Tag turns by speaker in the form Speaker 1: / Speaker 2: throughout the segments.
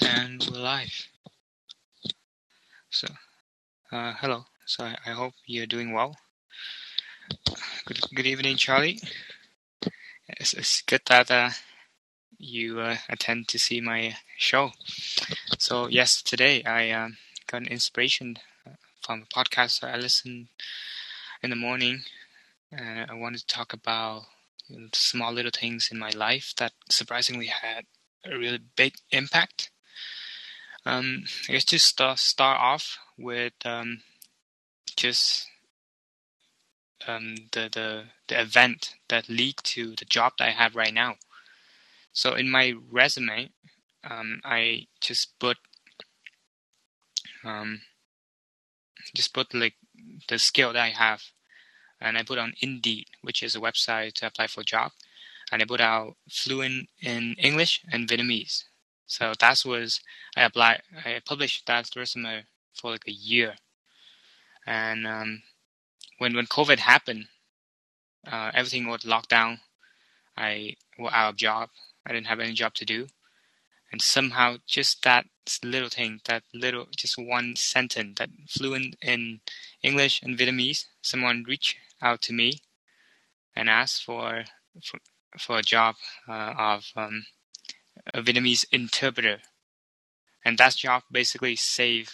Speaker 1: And we're live. So, uh, hello. So I, I hope you're doing well. Good, good evening, Charlie. It's, it's good that uh, you uh, attend to see my show. So yes, today I um, got an inspiration uh, from a podcast I listened in the morning, and I wanted to talk about small little things in my life that surprisingly had a really big impact. Um, I guess to start start off with um, just um, the the the event that lead to the job that I have right now. So in my resume, um, I just put um, just put like the skill that I have, and I put on Indeed, which is a website to apply for a job, and I put out fluent in English and Vietnamese. So that was I applied. I published that resume for like a year, and um, when when COVID happened, uh, everything was locked down. I was out of job. I didn't have any job to do, and somehow just that little thing, that little just one sentence, that fluent in English and Vietnamese, someone reached out to me and asked for for, for a job uh, of um, a Vietnamese interpreter, and that job basically saved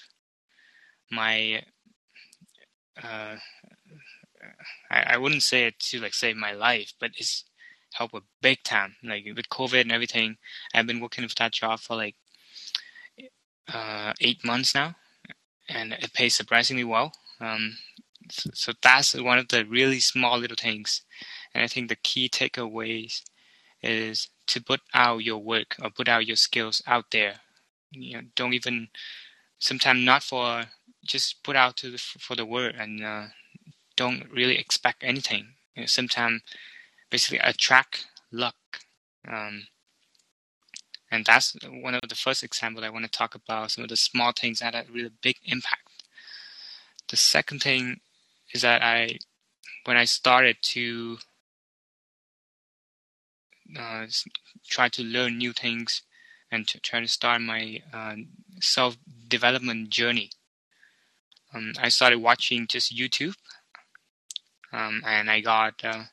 Speaker 1: my. Uh, I, I wouldn't say it to like save my life, but it's helped a big time. Like with COVID and everything, I've been working with that job for like uh, eight months now, and it pays surprisingly well. Um, so, so that's one of the really small little things, and I think the key takeaways is to put out your work or put out your skills out there. You know, don't even sometimes not for just put out to the, for the world and uh, don't really expect anything. You know, sometimes basically attract luck. Um, and that's one of the first examples I want to talk about. Some of the small things that had a really big impact. The second thing is that I, when I started to uh, try to learn new things and to try to start my uh, self development journey. Um, I started watching just YouTube, um, and I got uh,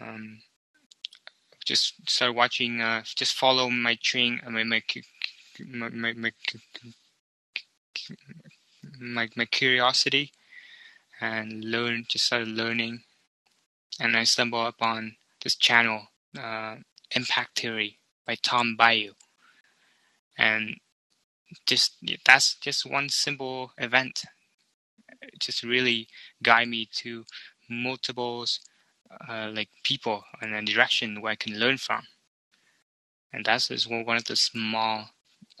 Speaker 1: um, just started watching. Uh, just follow my train, uh, my my my my, my, my, my curiosity, and learn. Just started learning, and I stumbled upon this channel, uh, Impact Theory by Tom Bilyeu. and just that's just one simple event. It just really guide me to multiples uh, like people and a direction where I can learn from, and that's is one of the small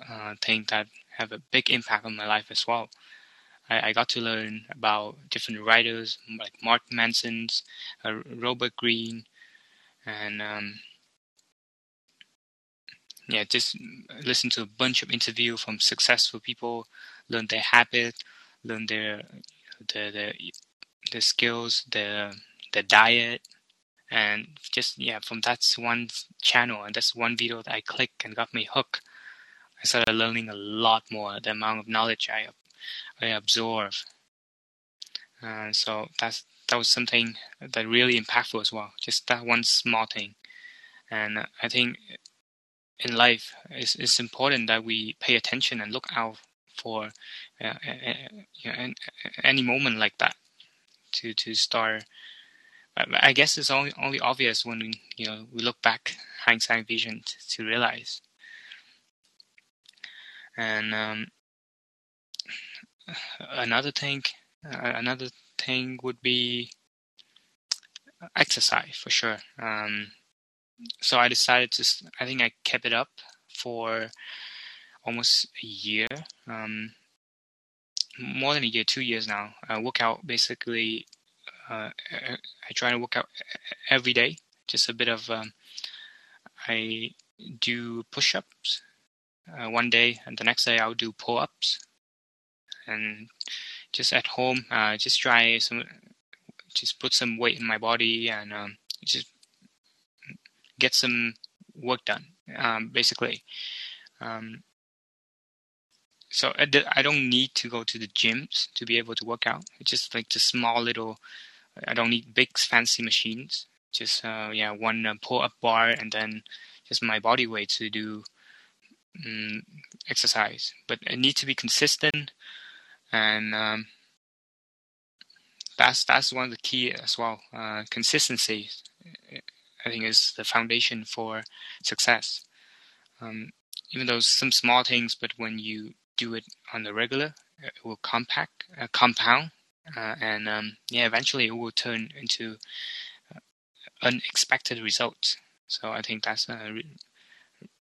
Speaker 1: uh, things that have a big impact on my life as well. I, I got to learn about different writers like Mark Manson's, uh, Robert Greene, and um, yeah, just listen to a bunch of interview from successful people, learn their habit, learn their the the the skills, the the diet, and just yeah, from that's one channel and that's one video that I click and got me hooked. I started learning a lot more. The amount of knowledge I I absorb, and so that's that was something that really impactful as well. Just that one small thing, and I think in life it's, it's important that we pay attention and look out for uh, you know, any moment like that to to start. I guess it's only only obvious when we you know we look back hindsight vision to, to realize. And um, another thing, uh, another thing would be exercise for sure. Um, so I decided to. I think I kept it up for almost a year, um, more than a year, two years now. I work out basically. Uh, I try to work out every day. Just a bit of. Um, I do push-ups uh, one day, and the next day I'll do pull-ups, and just at home, uh, just try some just put some weight in my body and um, just get some work done. um, basically. Um, so I don't need to go to the gyms to be able to work out. It's just like the small little. I don't need big fancy machines. Just uh, yeah, one uh, pull up bar and then just my body weight to do um, exercise. But I need to be consistent, and um, that's that's one of the key as well. Uh, consistency, I think, is the foundation for success. Um, even though some small things, but when you do it on the regular, it will compact, uh, compound, uh, and um, yeah, eventually it will turn into uh, unexpected results. So I think that's uh,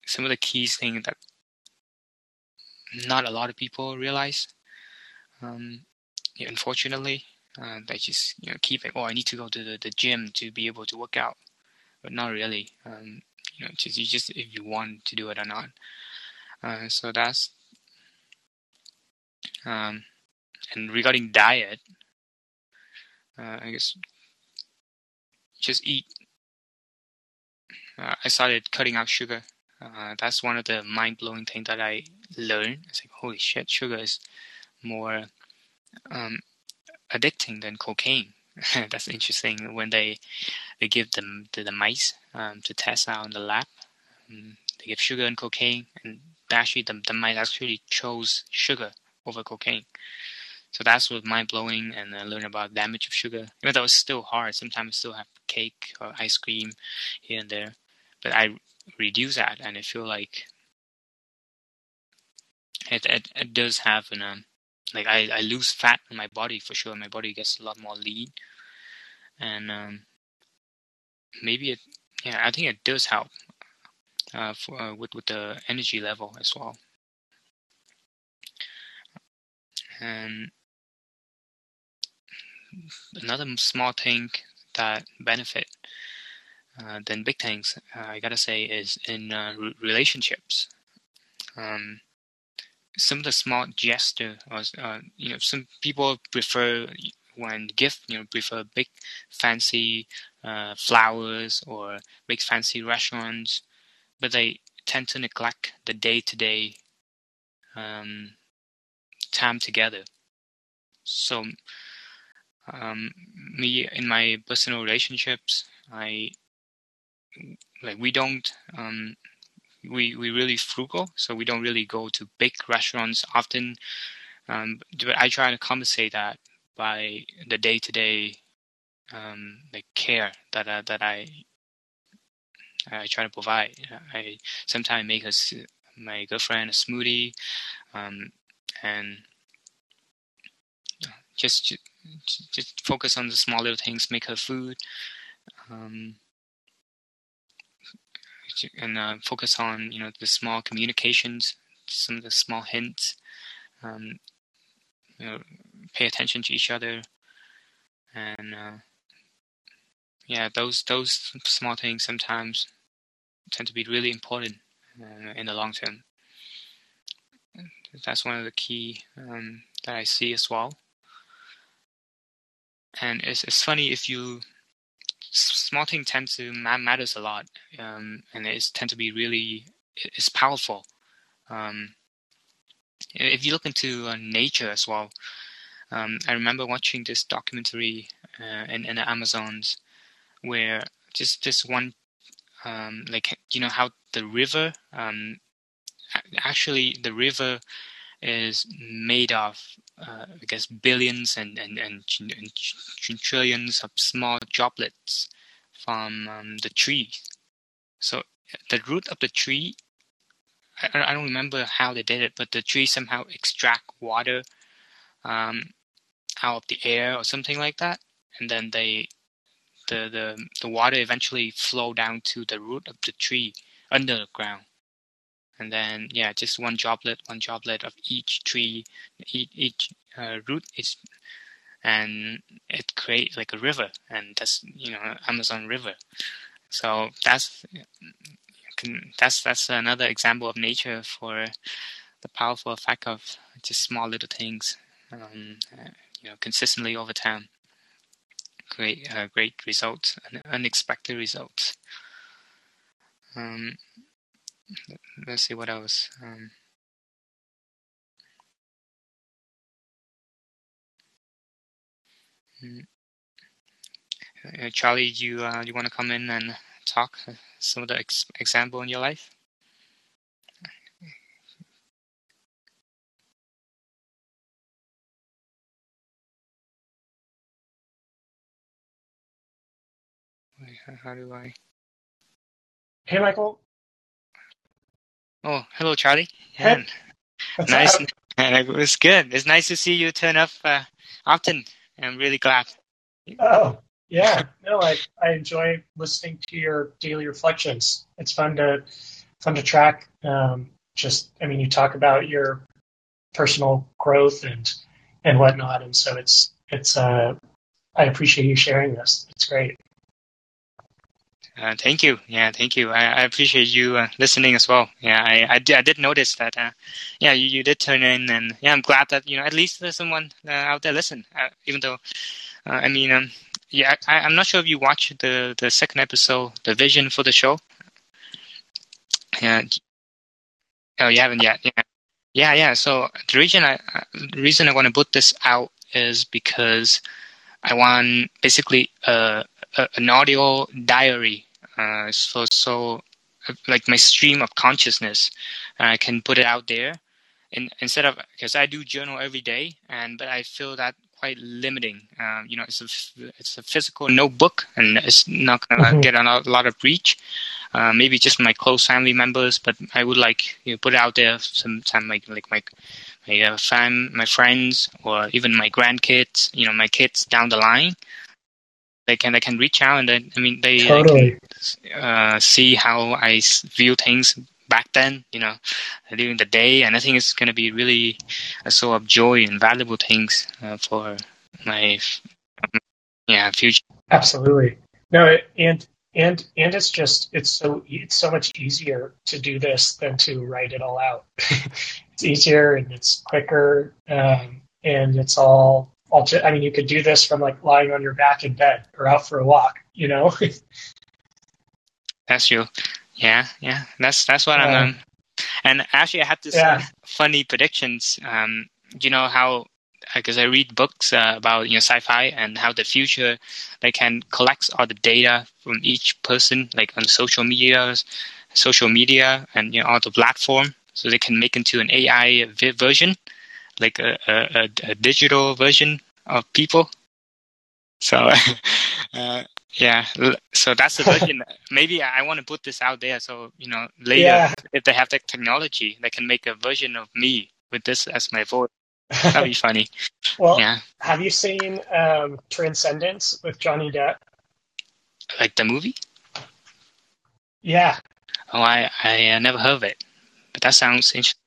Speaker 1: some of the key things that not a lot of people realize. Um, yeah, unfortunately, uh, they just you know keep it. Oh, I need to go to the, the gym to be able to work out, but not really. Um, you know, just you just if you want to do it or not. Uh, so that's um, and regarding diet, uh, I guess just eat. Uh, I started cutting out sugar. Uh, that's one of the mind blowing things that I learned. It's like, holy shit, sugar is more um, addicting than cocaine. that's interesting. When they they give them to the mice um, to test out in the lab, um, they give sugar and cocaine, and actually the, the mice actually chose sugar over cocaine. So that's what mind blowing, and I learned about damage of sugar. Even though it's still hard, sometimes I still have cake or ice cream here and there, but I reduce that, and I feel like it it, it does have an um, like I, I lose fat in my body for sure. My body gets a lot more lean, and um, maybe it yeah I think it does help uh, for, uh, with with the energy level as well. And another small thing that benefit uh, than big things, uh, I gotta say, is in uh, relationships. Um, some of the small gesture, or uh, you know, some people prefer when gift, you know, prefer big, fancy uh, flowers or big, fancy restaurants, but they tend to neglect the day-to-day um, time together. So, um, me in my personal relationships, I like we don't um, we we really frugal, so we don't really go to big restaurants often. Um, I try to compensate that by the day to day like care that uh, that I I try to provide. I sometimes make us my girlfriend a smoothie, um, and just just focus on the small little things. Make her food, um, and uh, focus on you know the small communications, some of the small hints. Um, you know, pay attention to each other, and uh, yeah, those those small things sometimes tend to be really important uh, in the long term. That's one of the key um, that I see as well. And it's it's funny if you small thing tend to matters a lot, um, and it tend to be really it's powerful. Um, if you look into uh, nature as well, um, I remember watching this documentary uh, in, in the Amazons where just this one, um, like you know how the river, um, actually the river is made of, uh, I guess, billions and, and, and, and, trillions of small droplets from um, the tree. So the root of the tree, I, I, don't remember how they did it, but the tree somehow extract water um, out of the air or something like that, and then they the, the the water eventually flow down to the root of the tree under the ground and then yeah just one droplet one droplet of each tree each, each uh, root is and it creates like a river and that's you know amazon river. So that's that's that's another example of nature for the powerful effect of just small little things um, you know consistently over time. Great uh, great results unexpected results. Um, let's see what else. Um, hmm. uh, Charlie, do you uh, you want to come in and talk uh, some of the ex- example in your life? How do I?
Speaker 2: Hey, Michael.
Speaker 1: Oh, hello, Charlie. Yeah, nice.
Speaker 2: up?
Speaker 1: It was good. It's nice to see you turn up uh, often. I'm really glad.
Speaker 2: Oh, yeah. No, I, I enjoy listening to your daily reflections. It's fun to fun to track. Um, just, I mean, you talk about your personal growth and and whatnot, and so it's it's. Uh, I appreciate you sharing this. It's great.
Speaker 1: Uh, thank you. Yeah, thank you. I, I appreciate you uh, listening as well. Yeah, I, did, notice that. Uh, yeah, you, you did turn in, and yeah, I'm glad that you know at least there's someone uh, out there listen. Uh, even though, uh, I mean, um, yeah, I, I'm not sure if you watched the the second episode, the vision for the show. Yeah. Oh, you haven't yet. Yeah. Yeah, yeah. So the reason I the reason I want to put this out is because I want basically uh, a, an audio diary. Uh, so so uh, like my stream of consciousness. and I can put it out there, and instead of because I do journal every day, and but I feel that quite limiting. Um, you know, it's a it's a physical notebook, and it's not gonna
Speaker 2: Mhm.
Speaker 1: get a lot, lot of reach. Uh, maybe just my close family members, but I would like you know, put it out there sometime like like my my uh, fam, my friends, or even my grandkids. You know, my kids down the line. They can they can reach out and then I mean they, they
Speaker 2: Totally.
Speaker 1: can uh, see how I view things back then. You know, during the day, and I think it's gonna be really a source of joy and valuable things uh, for my yeah future.
Speaker 2: Absolutely. No, and and and it's just it's so it's so much easier to do this than to write it all out. it's easier and it's quicker, um, and it's all I mean, you could do this from like lying on your back in bed or out for a walk. You know.
Speaker 1: That's true. Yeah, yeah. That's that's what
Speaker 2: Yeah.
Speaker 1: I'm. Um, and actually, I had this
Speaker 2: Yeah.
Speaker 1: uh, funny predictions. Um, you know how because I read books uh, about you know sci-fi and how the future they can collect all the data from each person, like on social media, social media, and you know all the platform, so they can make into an AI version, like a, a, a, digital version of people. So, uh, yeah, so that's the version. Maybe I want to put this out there, so you know later
Speaker 2: Yeah.
Speaker 1: if they have that technology, they can make a version of me with this as my voice. That'd be funny.
Speaker 2: well,
Speaker 1: Yeah,
Speaker 2: have you seen um, Transcendence with Johnny Depp?
Speaker 1: like the movie.
Speaker 2: Yeah,
Speaker 1: Oh, I I uh, never heard of it, but that sounds interesting.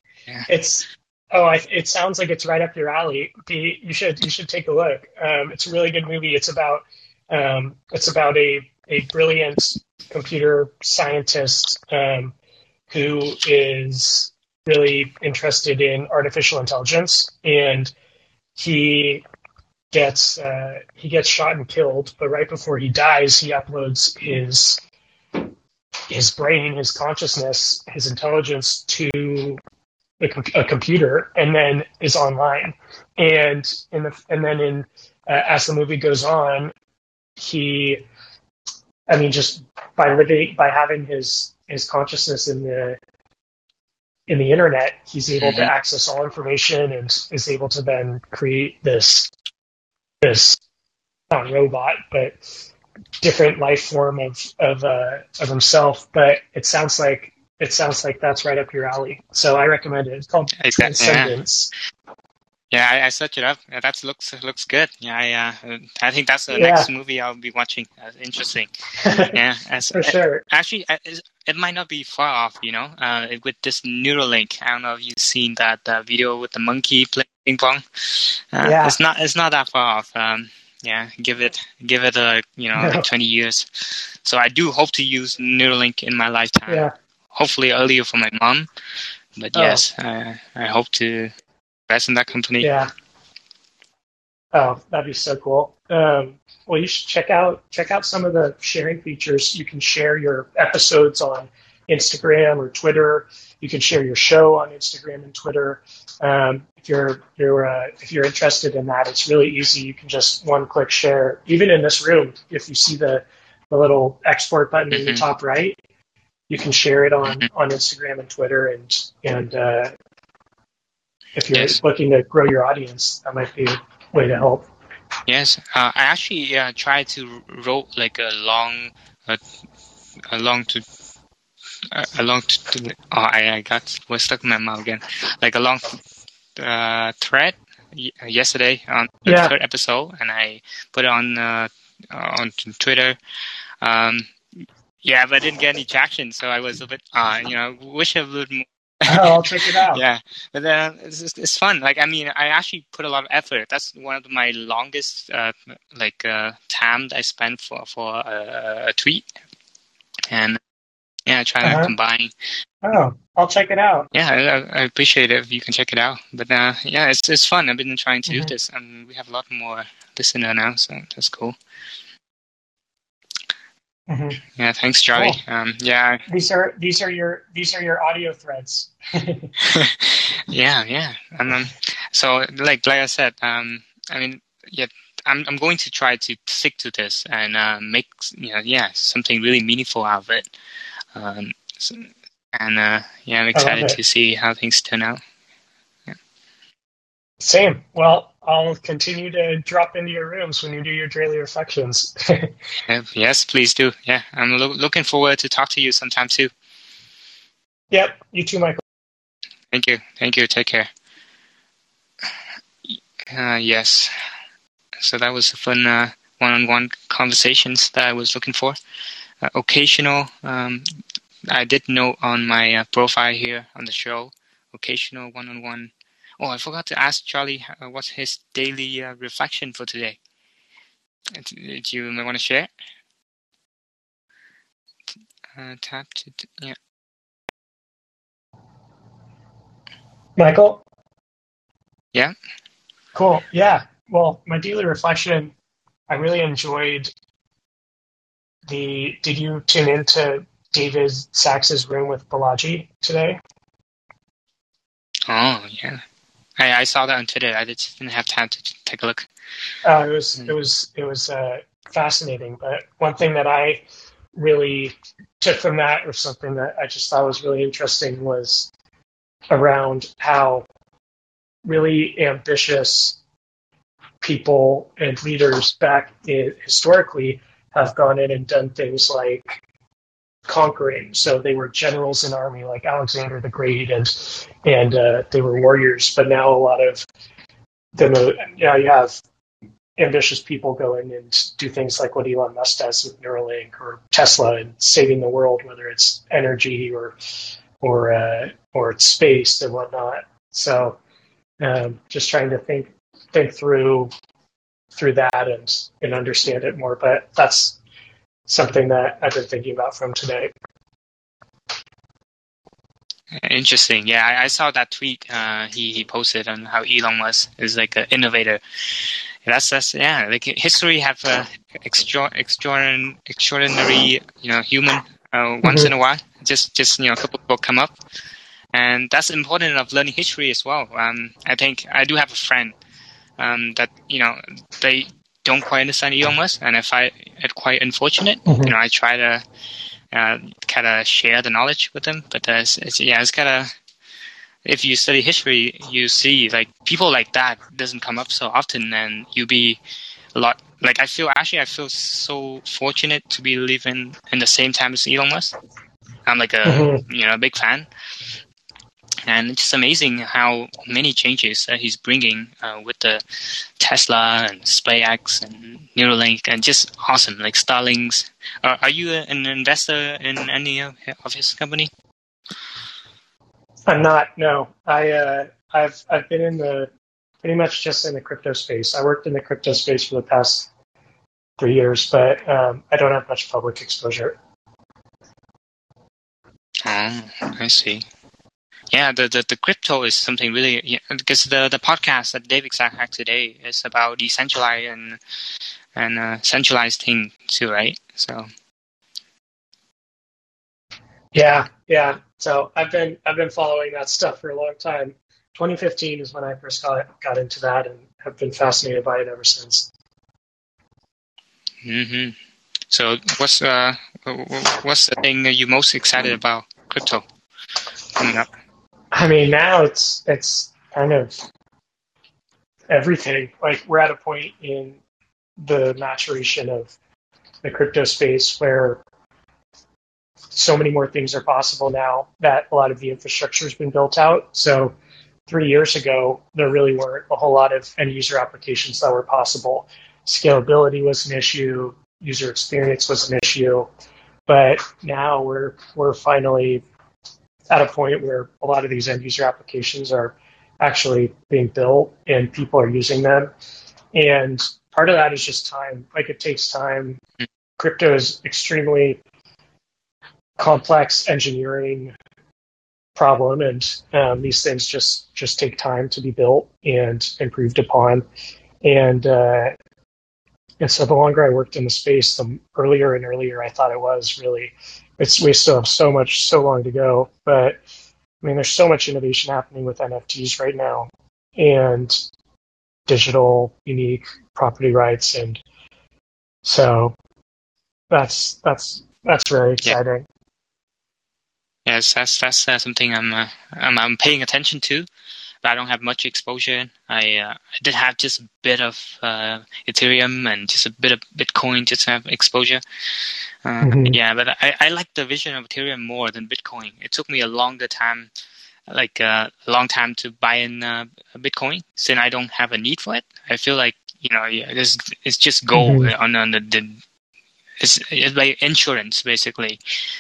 Speaker 2: It's oh, I, it sounds like it's right up your alley. The, you should you should take a look. Um, it's a really good movie. It's about um, it's about a a brilliant computer scientist um, who is really interested in artificial intelligence, and he gets uh, he gets shot and killed. But right before he dies, he uploads his his brain, his consciousness, his intelligence to a, a computer, and then is online. And in the and then in uh, as the movie goes on, he, I mean, just by living by having his his consciousness in the in the internet, he's able to
Speaker 1: Mhm.
Speaker 2: access all information and is able to then create this this not robot, but different life form of of uh, of himself. But it sounds like it sounds like that's right up your alley. So I recommend it. It's called
Speaker 1: that- yeah.
Speaker 2: Transcendence.
Speaker 1: Yeah, I, I searched it up. Yeah, that looks looks good. Yeah, I uh, I think that's the
Speaker 2: Yeah.
Speaker 1: next movie I'll be watching. Uh, interesting. Yeah, as,
Speaker 2: For sure.
Speaker 1: Actually, uh, it might not be far off, you know, uh, with this Neuralink. I don't know if you've seen that uh, video with the monkey playing ping pong. Uh,
Speaker 2: Yeah.
Speaker 1: It's not. It's not that far off. Um, yeah, give it, give it a, you know,
Speaker 2: No.
Speaker 1: like twenty years. So I do hope to use Neuralink in my lifetime.
Speaker 2: Yeah.
Speaker 1: Hopefully earlier for my mom, but
Speaker 2: Oh.
Speaker 1: yes, I, I hope to invest in that company.
Speaker 2: Yeah. Oh, that'd be so cool. Um, well, you should check out check out some of the sharing features. You can share your episodes on Instagram or Twitter. You can share your show on Instagram and Twitter. Um, if you're you're uh, if you're interested in that, it's really easy. You can just one click share. Even in this room, if you see the the little export button mm-hmm. in the mm-hmm. top right, you can share it on mm-hmm. on Instagram and Twitter. And and uh, if you're yes. looking to grow your audience, that might be a way to help.
Speaker 1: Yes, uh, I actually uh, tried to wrote like a long, uh, a long to, a long to, oh, I, I got was stuck in my mouth again, like a long uh, thread yesterday on the yeah. third episode, and I put it on uh, on Twitter. Um, yeah, but I didn't get any traction, so I was a bit, uh, you know, wish I would
Speaker 2: oh, I'll check it out.
Speaker 1: yeah, but then it's, it's fun. Like, I mean, I actually put a lot of effort. That's one of my longest, uh, like, uh, time I spent for for a, a tweet, and yeah, trying uh-huh. to combine.
Speaker 2: Oh, I'll check it out.
Speaker 1: Yeah, I, I, appreciate it if you can check it out. But uh, yeah, it's it's fun. I've been trying to mm-hmm. do this, and we have a lot more listener now, so that's cool. Mm-hmm. Yeah, thanks, Charlie. Cool. Um, yeah,
Speaker 2: these are these are your these are your audio threads.
Speaker 1: yeah, yeah. And um, so, like like I said, um, I mean, yeah, I'm I'm going to try to stick to this and uh, make you know, yeah, something really meaningful out of it. Um, so, and uh, yeah, I'm excited to see how things turn out.
Speaker 2: Same. Well, I'll continue to drop into your rooms when you do your daily reflections.
Speaker 1: yes, please do. Yeah, I'm lo- looking forward to talk to you sometime too.
Speaker 2: Yep. You too, Michael.
Speaker 1: Thank you. Thank you. Take care. Uh, yes. So that was a fun uh, one-on-one conversations that I was looking for. Uh, occasional. Um, I did note on my uh, profile here on the show. Occasional one-on-one Oh, I forgot to ask Charlie uh, what's his daily uh, reflection for today. Uh, do you want to share? Uh, tap to yeah.
Speaker 2: Michael.
Speaker 1: Yeah.
Speaker 2: Cool. Yeah. Well, my daily reflection, I really enjoyed the. Did you tune into David Sacks's room with Balaji today?
Speaker 1: Oh yeah. I, I saw that on Twitter. I just didn't have time to take a look.
Speaker 2: Uh, it was mm. it was it was uh, fascinating. But one thing that I really took from that, or something that I just thought was really interesting, was around how really ambitious people and leaders back in, historically have gone in and done things like conquering. So they were generals in army like Alexander the Great, and and uh, they were warriors. But now a lot of them, now you have ambitious people go in and do things like what Elon Musk does with Neuralink or Tesla and saving the world, whether it's energy or or uh, or space and whatnot. So um, just trying to think think through through that and and understand it more. But that's something that I've been thinking about from today.
Speaker 1: Interesting. Yeah, I, I saw that tweet uh, he he posted on how Elon Musk is like an innovator. That's that's yeah. Like history have a extra, extraordinary, extraordinary you know human uh, once mm-hmm. in a while. Just just you know a couple people come up, and that's important of learning history as well. Um, I think I do have a friend um, that you know they don't quite understand Elon Musk, and if I find it quite unfortunate. Mm-hmm. You know, I try to uh, kind of share the knowledge with them, but it's, it's, yeah, it's kind of if you study history, you see like people like that doesn't come up so often, and you be a lot like I feel actually I feel so fortunate to be living in the same time as Elon Musk. I'm like a mm-hmm. you know a big fan, and it's amazing how many changes that he's bringing uh, with the Tesla and SpaceX and Neuralink, and just awesome. Like Starlinks. Uh, are you an investor in any of his company?
Speaker 2: I'm not. No, I uh, I've I've been in the pretty much just in the crypto space. I worked in the crypto space for the past three years, but um, I don't have much public exposure.
Speaker 1: Oh, I see. Yeah, the, the, the crypto is something really yeah, because the, the podcast that David Sack had today is about decentralized and and uh, centralized thing too, right? So
Speaker 2: Yeah, yeah. So I've been I've been following that stuff for a long time. 2015 is when I first got got into that, and have been fascinated by it ever since.
Speaker 1: hmm So what's uh what's the thing that you're most excited about crypto coming up?
Speaker 2: I mean, now it's it's kind of everything. Like we're at a point in the maturation of the crypto space where so many more things are possible now that a lot of the infrastructure has been built out. So three years ago, there really weren't a whole lot of end user applications that were possible. Scalability was an issue, user experience was an issue, but now we're we're finally at a point where a lot of these end user applications are actually being built and people are using them. And part of that is just time. Like it takes time. Crypto is extremely complex engineering problem, and um, these things just just take time to be built and improved upon. And uh, and so the longer I worked in the space, the earlier and earlier I thought it was really. It's we still have so much, so long to go, but I mean, there's so much innovation happening with NFTs right now, and digital unique property rights, and so that's that's that's very exciting.
Speaker 1: Yes, that's that's uh, something I'm, uh, I'm I'm paying attention to, I don't have much exposure. I uh, I did have just a bit of uh, Ethereum and just a bit of Bitcoin, just to have exposure. Uh, mm-hmm. Yeah, but I I like the vision of Ethereum more than Bitcoin. It took me a longer time, like uh, a long time to buy in Bitcoin, since I don't have a need for it. I feel like you know, yeah, it's it's just gold mm-hmm. on, on the, the it's, it's like insurance basically.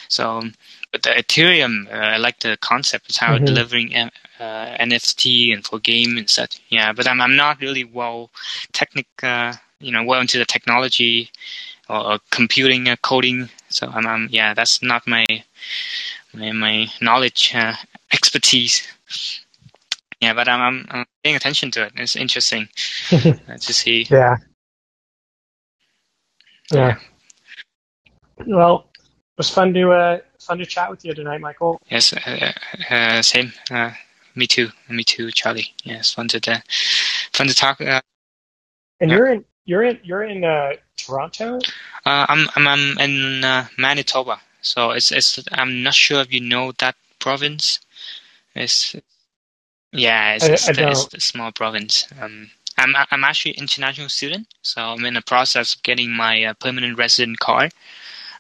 Speaker 1: So, but the Ethereum, uh, I like the concept. It's how mm-hmm. delivering uh, NFT and for game and such. Yeah, but I'm I'm not really well technic, uh, you know, well into the technology or, or computing uh, coding. So I'm, I'm yeah, that's not my my, my knowledge uh, expertise. Yeah, but I'm, I'm, I'm paying attention to it. It's interesting uh, to see.
Speaker 2: Yeah. Yeah. Well, it was fun to uh, fun to chat with you tonight, Michael.
Speaker 1: Yes, uh, uh, same. Uh, me too. Me too, Charlie. Yes, fun to uh, fun to talk. Uh,
Speaker 2: and you're in you're in you're in Toronto.
Speaker 1: I'm I'm I'm in Manitoba. So it's it's I'm not sure if you know that province. It's yeah, it's, I, it's, I the, it's the small province. Um, I'm I'm actually an international student, so I'm in the process of getting my uh, permanent resident card.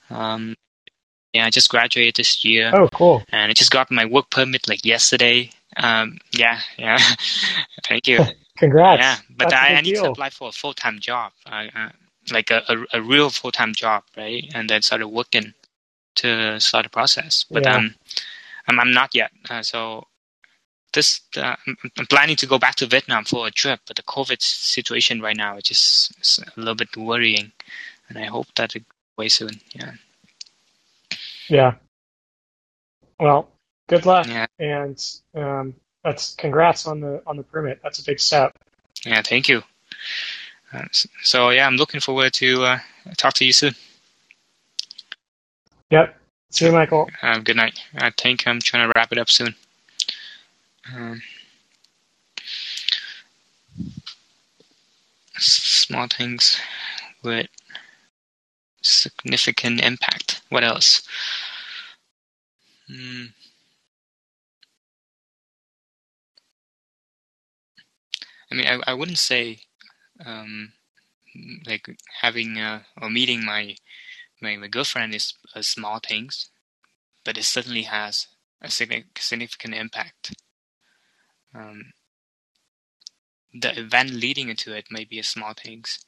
Speaker 1: Um, yeah, I just graduated this year.
Speaker 2: Oh, cool!
Speaker 1: And I just got my work permit like yesterday. Um, yeah, yeah. Thank you.
Speaker 2: Congrats.
Speaker 1: Yeah, but I, I, need to apply for a full time job, uh, uh, like a, a, a real full time job, right? And then started working to start the process. But yeah. um, I'm, I'm not yet. Uh, so this uh, I'm planning to go back to Vietnam for a trip, but the COVID situation right now is just a little bit worrying, and I hope that it way soon. Yeah.
Speaker 2: Yeah. Well, good luck, yeah. and um, that's congrats on the on the permit. That's a big step.
Speaker 1: Yeah, thank you. Uh, so yeah, I'm looking forward to uh, talk to you soon.
Speaker 2: Yep. See you, Michael.
Speaker 1: Uh, good night. I think I'm trying to wrap it up soon. Um, small things with significant impact. What else? Hmm. I mean, I, I wouldn't say um, like having uh, or meeting my, my my girlfriend is a small things, but it certainly has a significant impact. Um, the event leading into it may be a small things,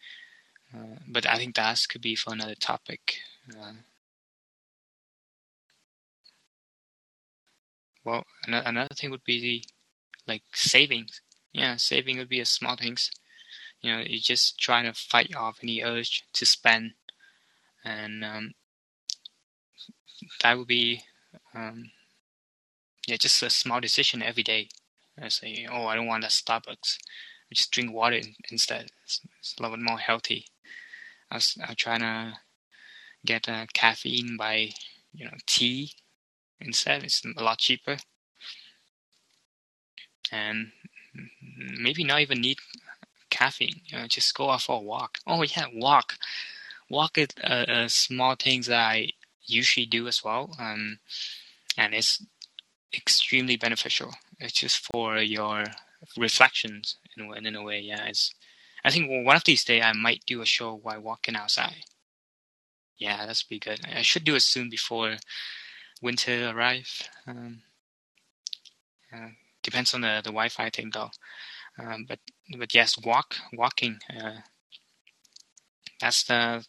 Speaker 1: uh, but I think that could be for another topic. Uh, well, another thing would be the, like savings. Yeah, saving would be a small things. You know, you're just trying to fight off any urge to spend, and um, that would be um, yeah, just a small decision every day. I say, oh, I don't want that Starbucks. I just drink water instead. It's, it's a little bit more healthy. I was, I was trying to get uh, caffeine by you know tea, instead. It's a lot cheaper, and maybe not even need caffeine. You know, just go out for a walk. Oh yeah, walk. Walk is a, a small things that I usually do as well, um, and it's extremely beneficial. It's just for your reflections in. In a way, yeah. It's. I think one of these days I might do a show while walking outside. Yeah, that's be good. I should do it soon before winter arrives. Um, uh, depends on the, the Wi-Fi thing though. Um, but but yes, walk walking. Uh, that's the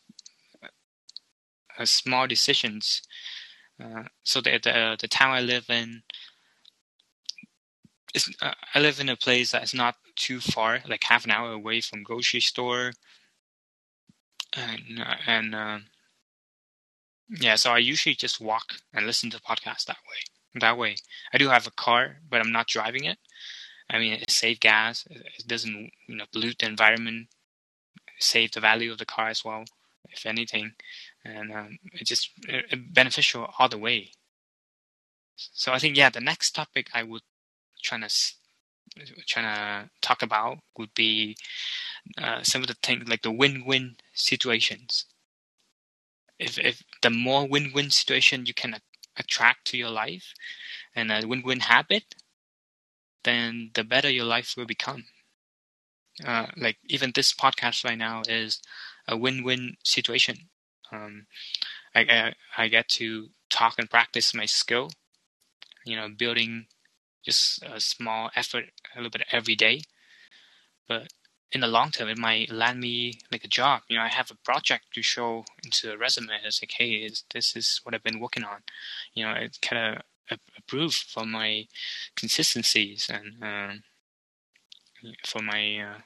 Speaker 1: uh, small decisions. Uh, so the, the the town I live in is uh, I live in a place that's not too far, like half an hour away from grocery store, and uh, and uh, yeah. So I usually just walk and listen to podcasts that way. That way, I do have a car, but I'm not driving it. I mean, it saves gas. It doesn't, you know, pollute the environment. Save the value of the car as well, if anything, and um, it's just it, beneficial all the way. So I think yeah, the next topic I would try to trying to talk about would be uh, some of the things like the win-win situations. If if the more win-win situation you can attract to your life, and a win-win habit, then the better your life will become. Uh, like even this podcast right now is a win-win situation. Um, I, I, I get to talk and practice my skill, you know, building just a small effort a little bit every day. But in the long term, it might land me like a job. You know, I have a project to show into a resume. It's like, hey, this is what I've been working on. You know, it kind of approve for my consistencies and um, for my uh,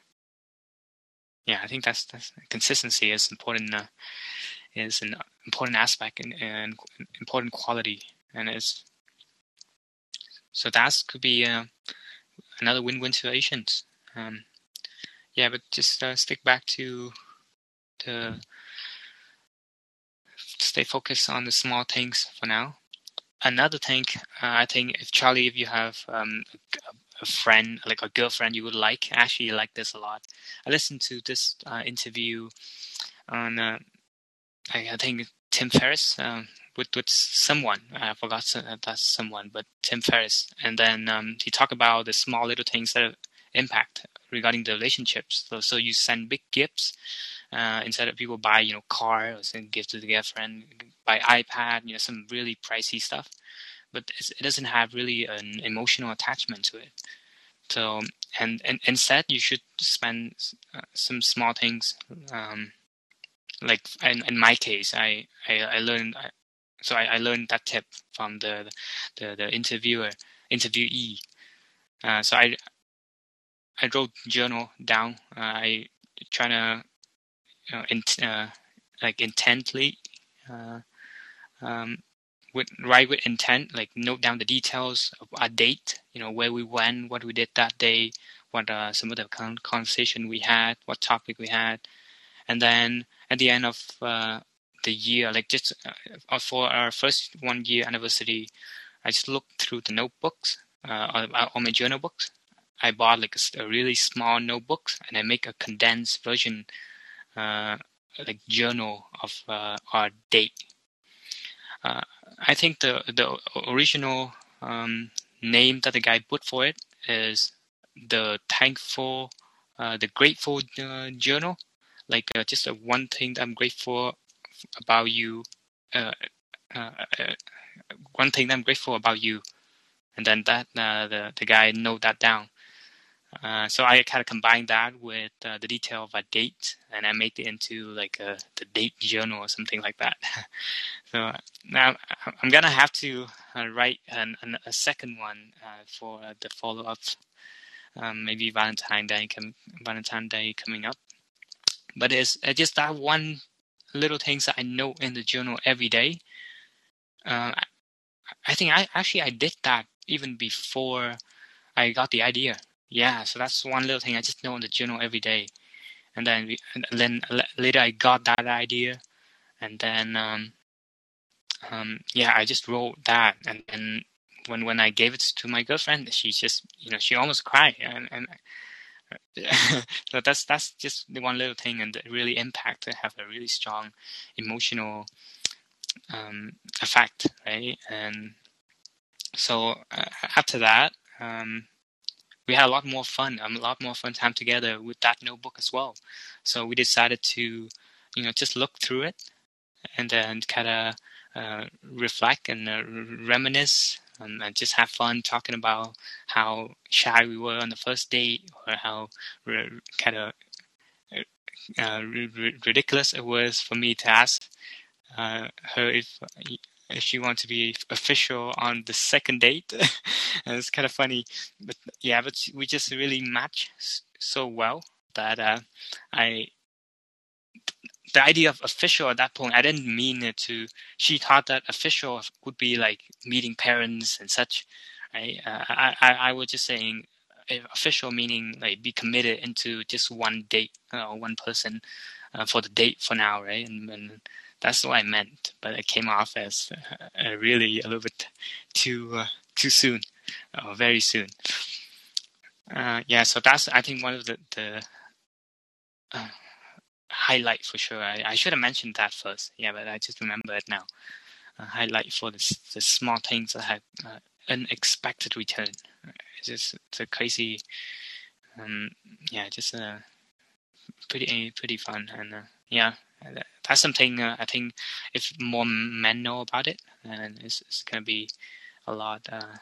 Speaker 1: yeah i think that's that's consistency is important uh, is an important aspect and, and important quality and it's so that could be uh, another win-win situations um, yeah but just uh, stick back to the stay focused on the small things for now another thing, uh, I think if Charlie, if you have um, a, a, friend, like a girlfriend you would like, actually like this a lot. I listened to this uh, interview on, uh, I, I, think Tim Ferriss um, with with someone. I forgot that's someone, but Tim Ferriss, and then um, he talked about the small little things that impact regarding the relationships. So, so you send big gifts uh, instead of people buy you know car or send gift to the girlfriend, buy iPad, you know some really pricey stuff, but it doesn't have really an emotional attachment to it. So and, and instead you should spend uh, some small things. Um, like in, in my case, I I, I learned. I, so I, I learned that tip from the the, the interviewer interviewee. Uh, so I I wrote journal down. Uh, I try to you know, in, uh, like intently uh, um, with write with intent, like note down the details of a date, you know, where we went, what we did that day, what uh, some of the con- conversation we had, what topic we had, and then at the end of uh, the year, like just uh, for our first one year anniversary, I just looked through the notebooks uh, on my journal books. I bought like a, a really small notebook and I make a condensed version uh, like journal of uh, our date. Uh, I think the the original um, name that the guy put for it is the thankful, uh, the grateful uh, journal. Like uh, just a one thing that I'm grateful about you. one thing that I'm grateful about you, and then that the the guy note that down. Uh, so I kind of combine that with uh, the detail of a date, and I make it into like a the date journal or something like that. so now I'm gonna have to uh, write an, an, a second one uh, for the follow up, um, maybe Valentine Day, com- Valentine Day coming up. But it's, it's just that one little things that I note in the journal every day. Uh, I think I actually I did that even before I got the idea yeah, so that's one little thing I just know in the journal every day, and then we, and then later I got that idea, and then um, um, yeah, I just wrote that, and then when when I gave it to my girlfriend, she just you know she almost cried, and and so that's that's just the one little thing, and it really impact to have a really strong emotional um, effect, right? And so uh, after that, um, we had a lot more fun, a lot more fun time together with that notebook as well. So we decided to, you know, just look through it and then kind of uh, reflect and uh, reminisce and, and, just have fun talking about how shy we were on the first date or how kind of uh, ridiculous it was for me to ask uh, her if if she wants to be official on the second date. and it's kind of funny, but yeah, but we just really match so well that uh, I the idea of official at that point, I didn't mean it to. She thought that official would be like meeting parents and such. Right? Uh, I, I I was just saying official meaning like be committed into just one date or uh, one person uh, for the date for now, right? And, and that's what I meant, but it came off as uh, really a little bit too uh, too soon, uh, very soon. Uh, yeah, so that's I think one of the the uh, highlight for sure. I, I should have mentioned that first. Yeah, but I just remember it now. A highlight for the the small things that have uh, unexpected return. It's just it's a crazy, um, yeah, just uh, pretty pretty fun and yeah that's something uh, I think if more men know about it, then it's, it's going to be a lot. Uh,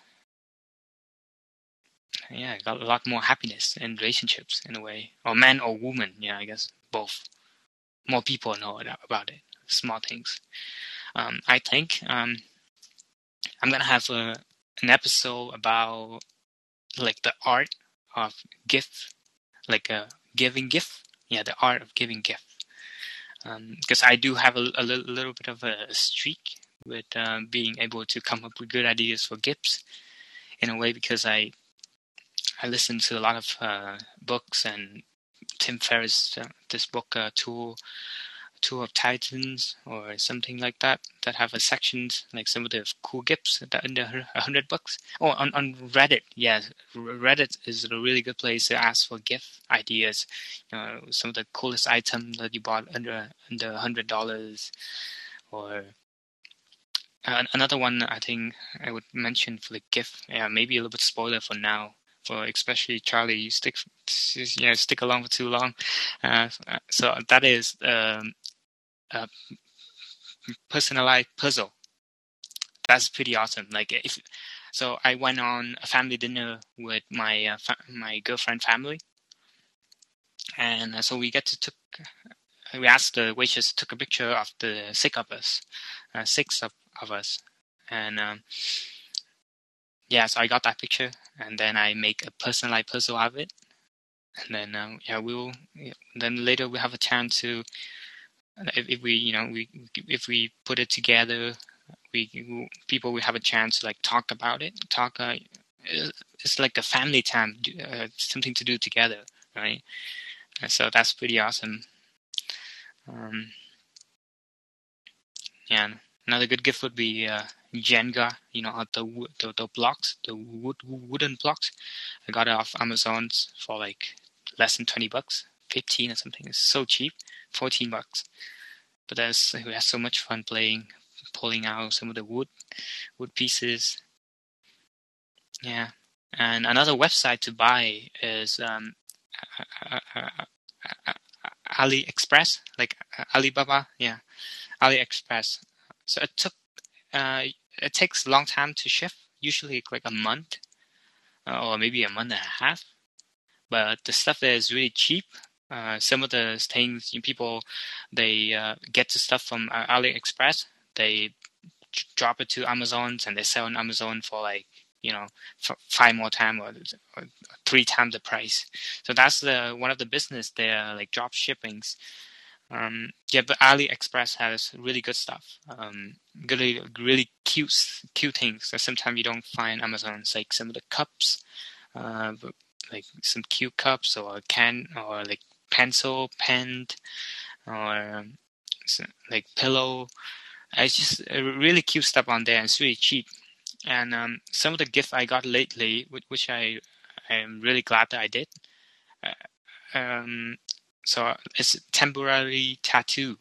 Speaker 1: yeah, a lot more happiness in relationships in a way, or man or woman. Yeah, I guess both. More people know about it. Small things. Um, I think um, I'm gonna have a, an episode about like the art of gift, like a giving gift. Yeah, the art of giving gift because um, I do have a, a little, little, bit of a streak with uh, being able to come up with good ideas for gifts in a way because I I listen to a lot of uh, books and Tim Ferriss uh, this book uh, Tool Tool of Titans or something like that that have a sections like some of the cool gifts that under hundred bucks. Oh, on on Reddit, yeah, Reddit is a really good place to ask for gift ideas. You know, some of the coolest items that you bought under under hundred dollars, or uh, another one I think I would mention for the gift. Yeah, maybe a little bit spoiler for now for especially Charlie. You stick, you know, stick along for too long. Uh, so that is um, uh, personalized puzzle. That's pretty awesome. Like if so, I went on a family dinner with my uh, fa- my girlfriend family, and uh, so we get to took. We asked the waitress took a picture of the six of us, uh, six of, of us, and um, yeah, so I got that picture, and then I make a personalized puzzle out of it, and then um, yeah, we'll then later we have a chance to if, if we you know we if we put it together we people will have a chance to like talk about it talk uh, it's like a family time uh, something to do together right so that's pretty awesome um, yeah another good gift would be uh, Jenga, you know, the, the the blocks, the wood wooden blocks. I got it off Amazon for like less than twenty bucks, fifteen or something. It's so cheap, fourteen bucks but as we had so much fun playing, pulling out some of the wood wood pieces. Yeah, and another website to buy is um, AliExpress, like Alibaba. Yeah, AliExpress. So it took uh, it takes a long time to ship, usually like a month or maybe a month and a half. But the stuff is really cheap uh, some of the things people they uh, get the stuff from uh, AliExpress, they drop it to Amazon and they sell on Amazon for like you know five more times or, or, three times the price. So that's the one of the business there, like drop shippings. Um, yeah, but AliExpress has really good stuff. Um, really, really cute, cute things that sometimes you don't find Amazon. It's like some of the cups, uh, like some cute cups or can or like pencil, pen, or like pillow, it's just really cute stuff on there. And it's really cheap, and um, some of the gifts I got lately, which, I am really glad that I did. Uh, um, so it's temporary tattoo.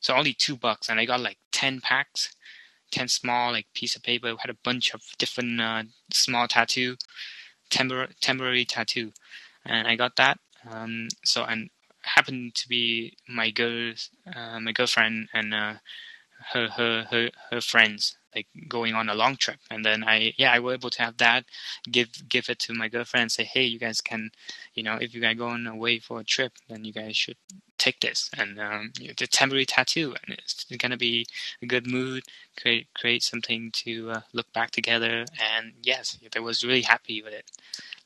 Speaker 1: So only two bucks, and I got like ten packs, ten small like piece of paper. had a bunch of different uh, small tattoo, tempor- temporary tattoo, and I got that. Um, so and happened to be my girl's, uh, my girlfriend and uh, her her her her friends like going on a long trip. And then i yeah i was able to have that give give it to my girlfriend and say hey you guys can you know if you guys going away for a trip then you guys should take this. And um the temporary tattoo and it's gonna be a good mood create create something to uh, look back together. And yes they was really happy with it.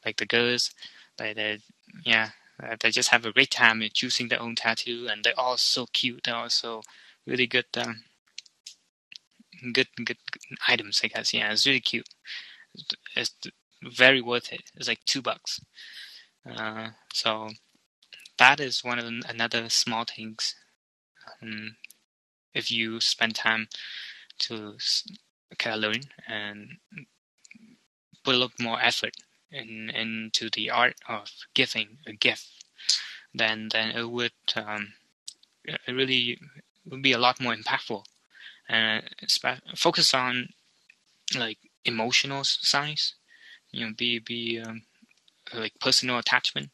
Speaker 1: Like the girls like they yeah uh, they just have a great time choosing their own tattoo and they're all so cute they're also really good um, good, good, items, I guess. Yeah, it's really cute. It's very worth it. It's like two bucks. Uh, so that is one of the, another small things. Um, if you spend time to kind of learn and put a little more effort in, into the art of giving a gift, then then it would um, it really would be a lot more impactful and focus on like emotional sides. You know, be be um, like personal attachment.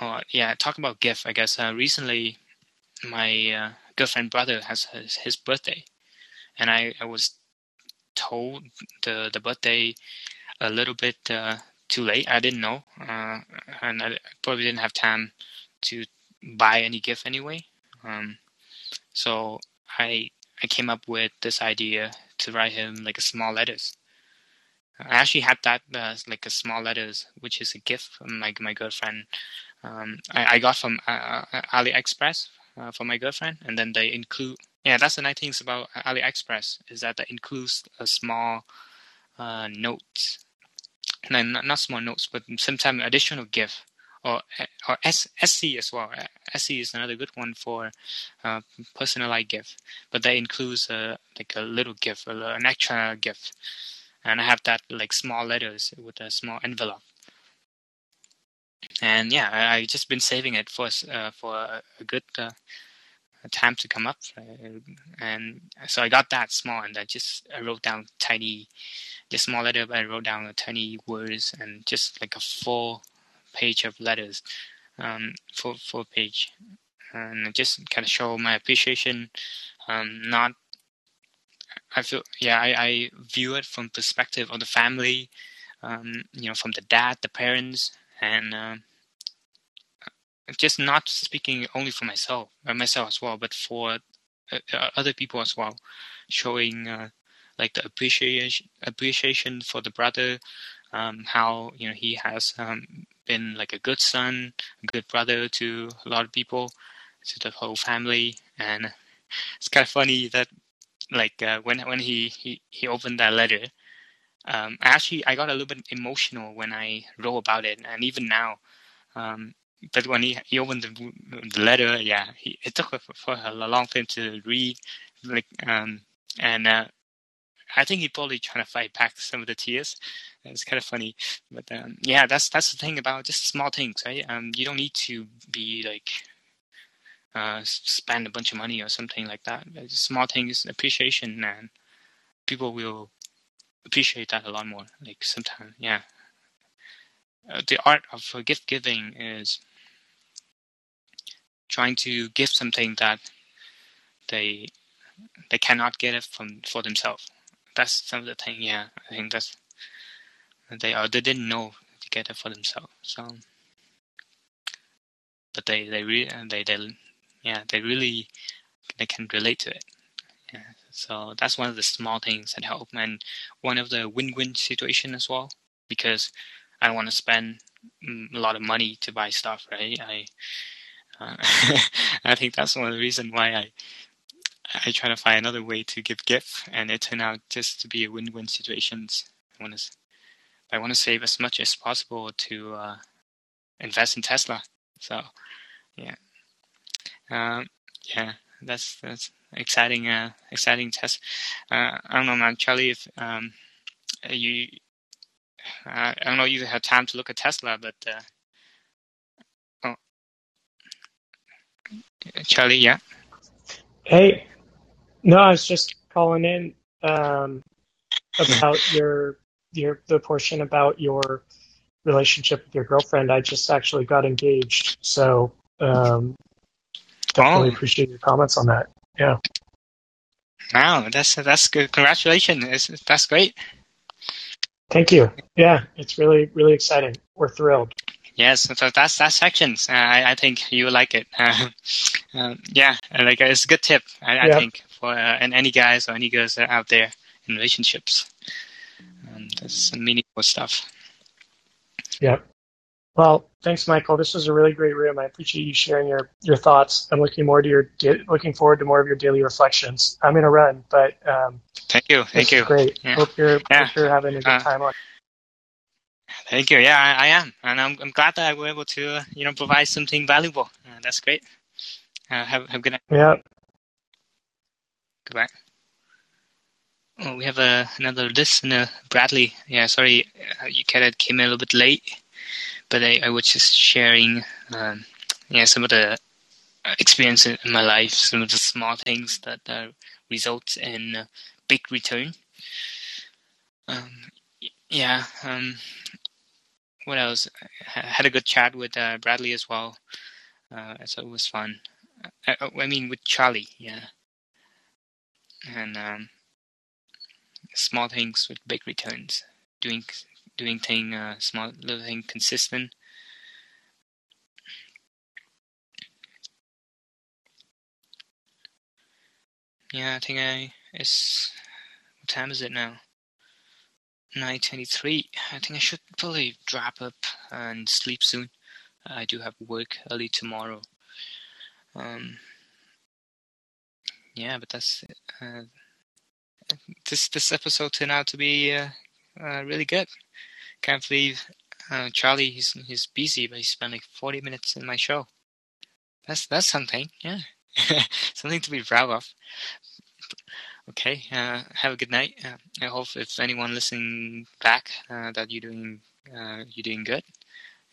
Speaker 1: Or yeah, talk about gift. I guess uh, recently my uh, girlfriend brother has his, his birthday, and I, I was told the the birthday a little bit uh, too late. I didn't know, uh, and I probably didn't have time to buy any gift anyway. Um, so I I came up with this idea to write him like a small letters. I actually had that uh, like a small letters, which is a gift from like my girlfriend. Um, I, I, got from uh, uh, AliExpress uh, for my girlfriend, and then they include. Yeah, that's the nice things about AliExpress is that it includes a small uh, notes, no, not small notes, but sometimes additional gift or or S, Etsy as well. Etsy is another good one for uh, personalized gift, but that includes uh, like a little gift, an extra gift, and I have that like small letters with a small envelope. And yeah, I, I just been saving it for uh, for a, a good uh, time to come up, uh, and so I got that small, and I just I wrote down tiny, just small letter. But I wrote down tiny words and just like a full page of letters, um, full full page, and just kind of show my appreciation. Um, not, I feel yeah, I, I view it from perspective of the family, um, you know, from the dad, the parents, and uh, just not speaking only for myself, uh, myself as well, but for uh, uh, other people as well, showing uh, like the appreciation appreciation for the brother, um, how you know he has um, been like a good son, a good brother to a lot of people, to the whole family, and it's kind of funny that like uh, when when he, he he opened that letter, um, actually I got a little bit emotional when I wrote about it, and even now. Um, but when he, he opened the, the letter, yeah, he, it took for, for a long time to read, like, um, and uh, I think he probably trying to fight back some of the tears. It's kind of funny, but um, yeah, that's that's the thing about just small things, right? Um, you don't need to be like uh, spend a bunch of money or something like that. Small things, appreciation, and people will appreciate that a lot more. Like sometimes, yeah. Uh, the art of gift giving is trying to give something that they they cannot get it from for themselves. That's some of the thing. Yeah, I think that's they are they didn't know to get it for themselves. So, but they they really they they yeah they really they can relate to it. Yeah. So that's one of the small things that help, and one of the win-win situation as well. Because I don't want to spend mm, a lot of money to buy stuff, right? I uh, I think that's one of the reasons why I I try to find another way to give gift, and it turned out just to be a win-win situations. I want to I want to save as much as possible to uh, invest in Tesla. So, yeah, um, yeah, that's that's exciting, uh, exciting test. Uh, I don't know, man, Charlie, if um, you, uh, I don't know, if you have time to look at Tesla, but uh, oh, Charlie, yeah.
Speaker 2: Hey, no, I was just calling in um, about your your the portion about your relationship with your girlfriend. I just actually got engaged, so um, definitely oh. appreciate your comments on that. Yeah.
Speaker 1: Wow, that's that's good. Congratulations, that's great.
Speaker 2: Thank you. Yeah, it's really really exciting. We're thrilled.
Speaker 1: Yes, so that's that's sections. Uh, I, I think you will like it. Uh, yeah, like it's a good tip. I, I think for uh, and any guys or any girls that are out there in relationships. Um, that's some meaningful stuff.
Speaker 2: Yeah. Well, thanks, Michael. This was a really great room. I appreciate you sharing your, your thoughts. I'm looking more to your looking forward to more of your daily reflections. I'm gonna run, but um,
Speaker 1: thank you, thank you.
Speaker 2: Great. Yeah. Hope you're yeah. hope you're having a good uh, time on.
Speaker 1: Thank you. Yeah, I, I, am, and I'm, I'm glad that I was able to uh, you know provide something valuable. Uh, that's great. Uh, have have a good night.
Speaker 2: Yeah.
Speaker 1: Goodbye. Oh, we have uh, another listener, Bradley. Yeah, sorry, uh, you kind of came in a little bit late, but I, I was just sharing, um, yeah, some of the experience in my life, some of the small things that uh, result in uh, big return. Um, yeah. Um, what else? I had a good chat with uh, Bradley as well, uh, so it was fun. I, uh, I mean, with Charlie, yeah, and um, small things with big returns. Doing doing thing uh, small little thing consistent. Yeah, I think I it's what time is it now? Nine twenty-three. I think I should probably wrap up and sleep soon. I do have work early tomorrow. Um, yeah, but that's uh, this this episode turned out to be uh, uh, really good. Can't believe uh, Charlie he's he's busy, but he spent like forty minutes in my show. That's that's something, yeah, something to be proud of. Okay, uh, have a good night. Uh, I hope if anyone listening back uh, that you're doing you're doing good,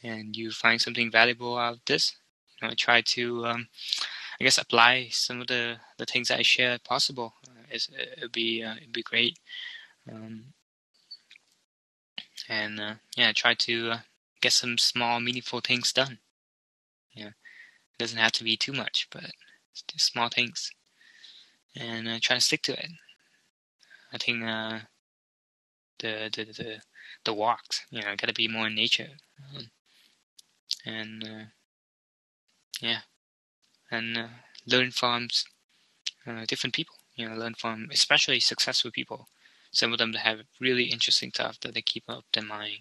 Speaker 1: and you find something valuable out of this. You know, try to um, I guess apply some of the the things I share if possible it's, it'd be uh, it'd be great. Um, and uh, yeah, try to uh, get some small, meaningful things done. Yeah, it doesn't have to be too much, but just small things, and uh, try to stick to it. I think uh, the the the the walks, you know, gotta be more in nature, um, and uh, yeah, and uh, learn from uh, different people you know learn from especially successful people. Some of them have really interesting stuff that they keep up their mind.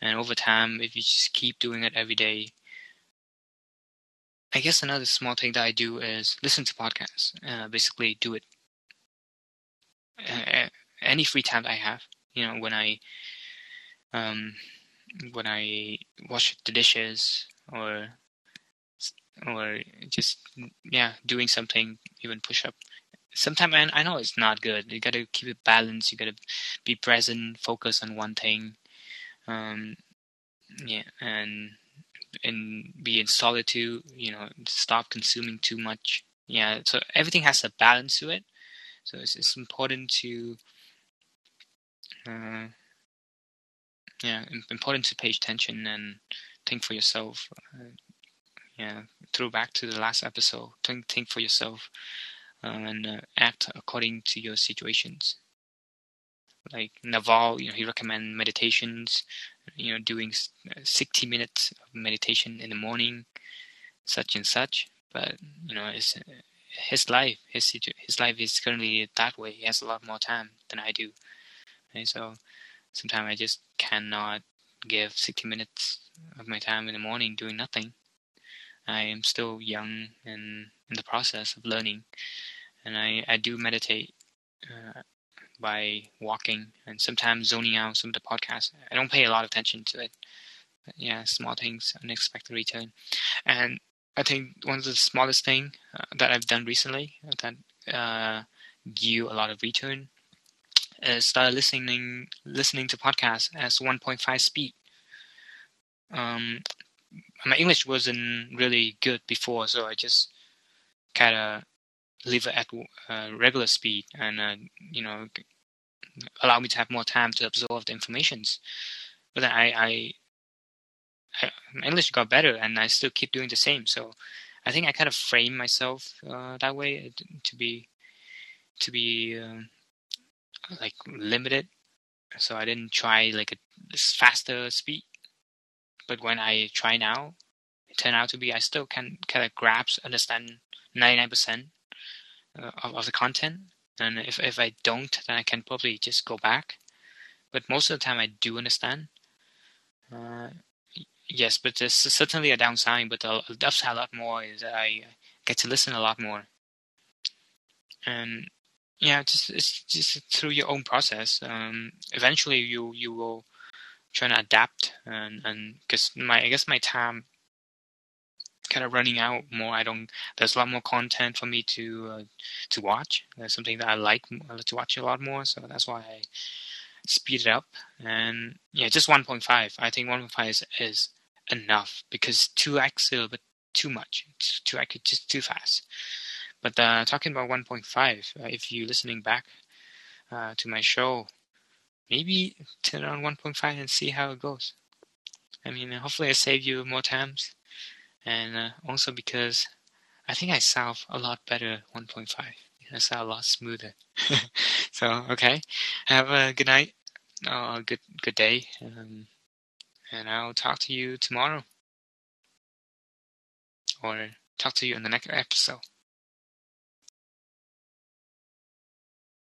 Speaker 1: And over time if you just keep doing it every day i guess another small thing that i do is listen to podcasts uh, basically do it uh, any free time i have you know when i um when i wash the dishes or or just yeah doing something even push up sometimes I, I know it's not good. You got to keep it balanced. You got to be present, focus on one thing. Um, yeah, and and be in solitude. You know, stop consuming too much. Yeah, so everything has a balance to it. So it's it's important to. Uh, yeah, important to pay attention and think for yourself. Uh, yeah, throw back to the last episode. Think think for yourself and uh, act according to your situations. Like Naval, you know, he recommend meditations, you know, doing uh, 60 minutes of meditation in the morning, such and such. But you know, it's his life. His his life is currently that way. He has a lot more time than I do. And so sometimes I just cannot give 60 minutes of my time in the morning doing nothing. I am still young and in the process of learning and I, I do meditate uh, by walking and sometimes zoning out some of the podcasts. I don't pay a lot of attention to it. But yeah, small things, unexpected return. And I think one of the smallest thing uh, that I've done recently that uh, you a lot of return. is started listening listening to podcasts as 1.5 speed. Um, my English wasn't really good before, so I just kind of leave it at uh, regular speed and uh, you know allow me to have more time to absorb the informations. But then I, I, I my English got better, and I still keep doing the same. So I think I kind of frame myself uh, that way to be to be uh, like limited. So I didn't try like a faster speed. But when I try now, it turned out to be I still can kind of grasp, understand 99% uh, of, the content. And if, if I don't, then I can probably just go back. But most of the time I do understand. Uh, yes, but there's certainly a downside, but the upside a lot more is I get to listen a lot more. And yeah, just it's just through your own process. Um, eventually, you you will try to adapt, and and because my I guess my time kind of running out more. I don't. There's a lot more content for me to uh, to watch. There's something that I like, to watch a lot more. So that's why I speed it up. And yeah, just 1.5. I think 1.5 is, is enough because 2x is a little bit too much. 2x is just too fast. But uh, talking about 1.5, uh, if you're listening back uh, to my show, maybe turn it on 1.5 and see how it goes. I mean, hopefully I save you more times and uh, also because I think I sound a lot better 1.5. I sound a lot smoother. so okay, have a good night, uh, good good day, um, and I'll talk to you tomorrow, or talk to you in the next episode.